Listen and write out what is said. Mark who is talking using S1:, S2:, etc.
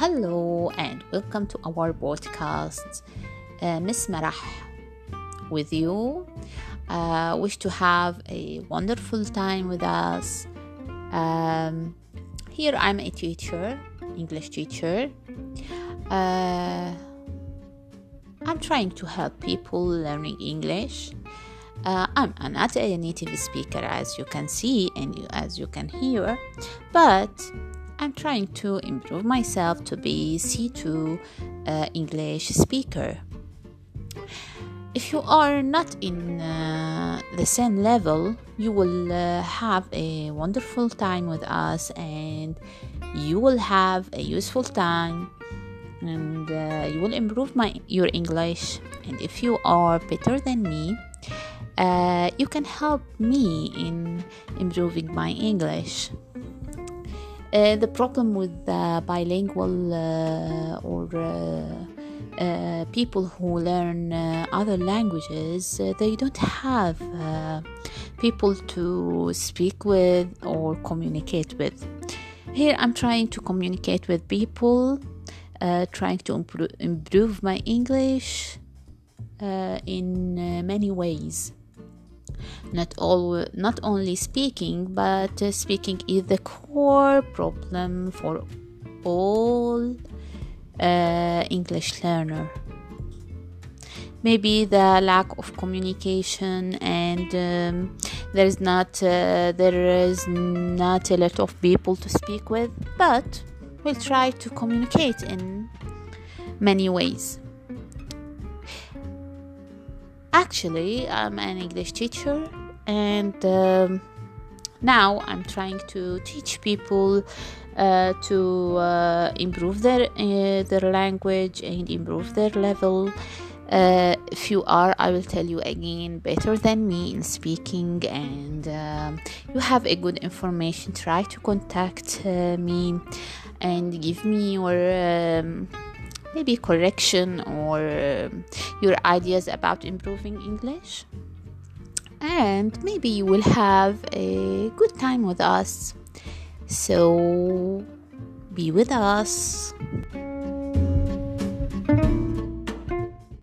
S1: Hello and welcome to our podcast. Uh, Miss Marah with you. Uh, wish to have a wonderful time with us. Um, here I'm a teacher, English teacher. Uh, I'm trying to help people learning English. Uh, I'm not a native speaker, as you can see and you, as you can hear, but I'm trying to improve myself to be C2 uh, English speaker. If you are not in uh, the same level, you will uh, have a wonderful time with us and you will have a useful time and uh, you will improve my your English. And if you are better than me, uh, you can help me in improving my English. Uh, the problem with uh, bilingual uh, or uh, uh, people who learn other languages, they don't have people to speak with or communicate with. Here, I'm trying to communicate with people, trying to improve, improve my English in many ways not all not only speaking but uh, speaking is the core problem for all uh, english learner. Maybe the lack of communication and um, there is not uh, there is not a lot of people to speak with but we'll try to communicate in many ways actually i'm an english teacher and um, now i'm trying to teach people uh, to uh, improve their uh, their language and improve their level. Uh, if you are i will tell you again better than me in speaking and um, you have a good information. Try to contact uh, me and give me your um, maybe correction or um, your ideas about improving English. And maybe you will have a good time with us. So be with us.